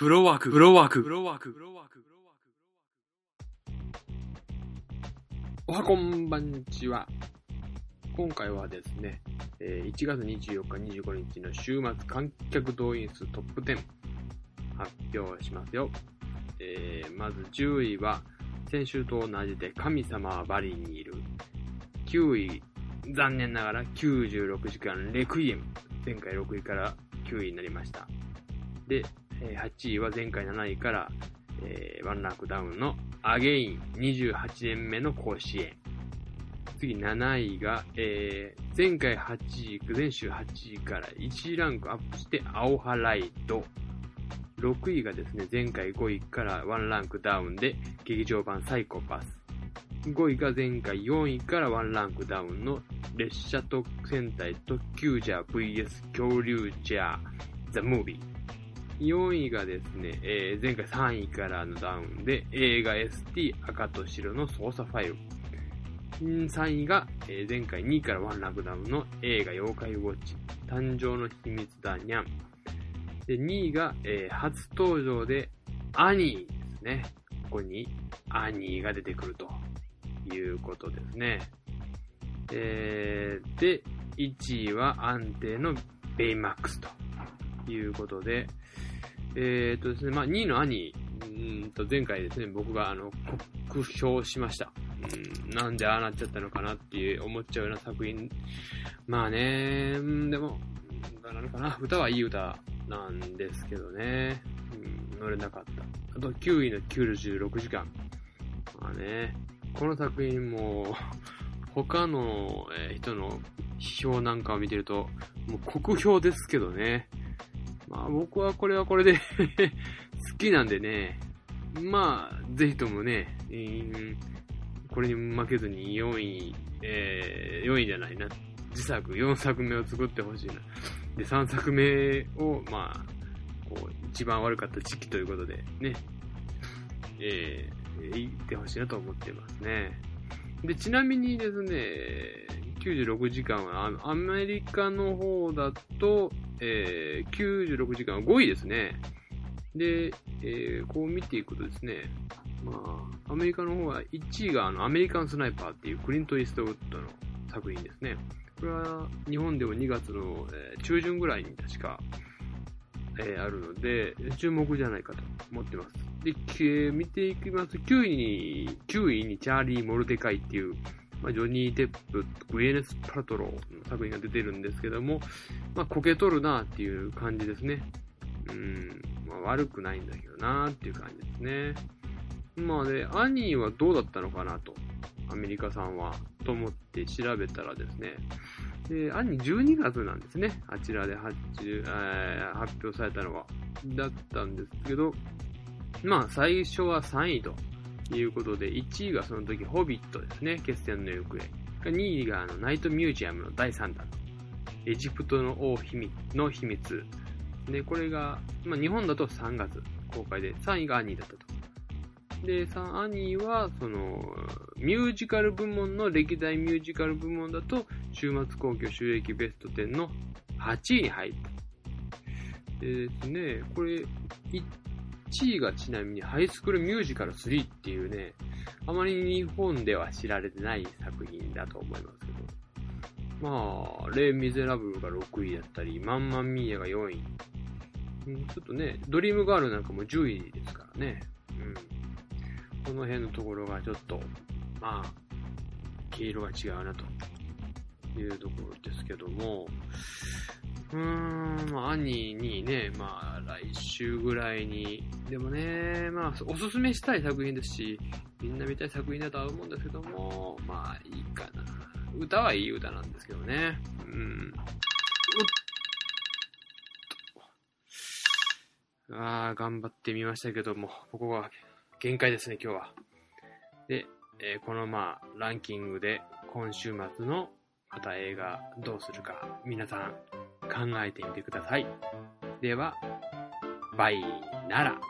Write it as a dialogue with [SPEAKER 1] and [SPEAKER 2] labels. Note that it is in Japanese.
[SPEAKER 1] フロワーク、フロワーク、フロワーク、フロワーク。フロワークおはこんばんちは。今回はですね、1月24日、25日の週末観客動員数トップ10発表しますよ。えーまず10位は、先週と同じで神様はバリにいる。9位、残念ながら96時間レクイエム。前回6位から9位になりました。で、え8位は前回7位から、えーワンランクダウンのアゲイン28年目の甲子園。次7位が、えー前回8位、前週8位から1ランクアップしてアオハライド。6位がですね、前回5位からワンランクダウンで劇場版サイコパス。5位が前回4位からワンランクダウンの列車特戦隊特急ジャー VS 恐竜ジャーザ・ムービー。4位がですね、えー前回3位からのダウンで映画 ST 赤と白の操作ファイル。3位が、えー前回2位からワンランクダウンの映画妖怪ウォッチ誕生の秘密だにゃん。で、2位が、えー初登場でアニーですね。ここにアニーが出てくるということですね。えーで、1位は安定のベイマックスということで、えーとですね、まあ、2位の兄、うんと前回ですね、僕があの、酷評しました。うん、なんでああなっちゃったのかなっていう思っちゃうような作品。まあね、でも、なのかな、歌はいい歌なんですけどね、うん、乗れなかった。あと9位の96時間。まあね、この作品も、他の人の批評なんかを見てると、もう酷評ですけどね。あ僕はこれはこれで 好きなんでね、まあぜひともね、うんこれに負けずに4位、えー4位じゃないな、自作4作目を作ってほしいな。で、3作目を、まあ、こう、一番悪かった時期ということで、ね、えー、言ってほしいなと思ってますね。で、ちなみにですね、96時間は、アメリカの方だと、えー、96時間は5位ですね。で、えーこう見ていくとですね、まあ、アメリカの方は1位があのアメリカンスナイパーっていうクリント・イーストウッドの作品ですね。これは日本でも2月の、えー中旬ぐらいに確か、えーあるので、注目じゃないかと思ってます。で、えー見ていきますと、9位に、9位にチャーリー・モルデカイっていう、まあ、ジョニー・デップ、グエネス・パラトロの作品が出てるんですけども、まあ、こけとるなっていう感じですね。うん、まあ、悪くないんだけどなっていう感じですね。まあで、アニーはどうだったのかなと、アメリカさんは、と思って調べたらですね、で、アニー12月なんですね。あちらで発注、えー発表されたのは。だったんですけど、まあ最初は3位とということで、1位がその時、ホビットですね。決戦の行方。2位があのナイトミュージアムの第3弾。エジプトの王秘密の秘密。で、これが、まあ日本だと3月公開で、3位がアニーだったと。で、3アニーは、その、ミュージカル部門の歴代ミュージカル部門だと、週末興行収益ベスト10の8位に入った。でですね、これ、1位がちなみにハイスクールミュージカル3っていうね、あまり日本では知られてない作品だと思いますけど。まあ、レイ・ミゼラブルが6位だったり、マンマンミーヤが4位。ちょっとね、ドリームガールなんかも10位ですからね。うん。この辺のところがちょっと、まあ、毛色が違うなというところですけども、うーん、まあ、兄にね、まあ、来週ぐらいに、でもね、まあ、おすすめしたい作品ですし、みんな見たい作品だとは思うんですけども、まあ、いいかな。歌はいい歌なんですけどね。うん。うっああ、頑張ってみましたけども、ここが限界ですね、今日は。で、えーこのまあ、ランキングで今週末のまた映画どうするか、皆さん考えてみてください。では、バイなら。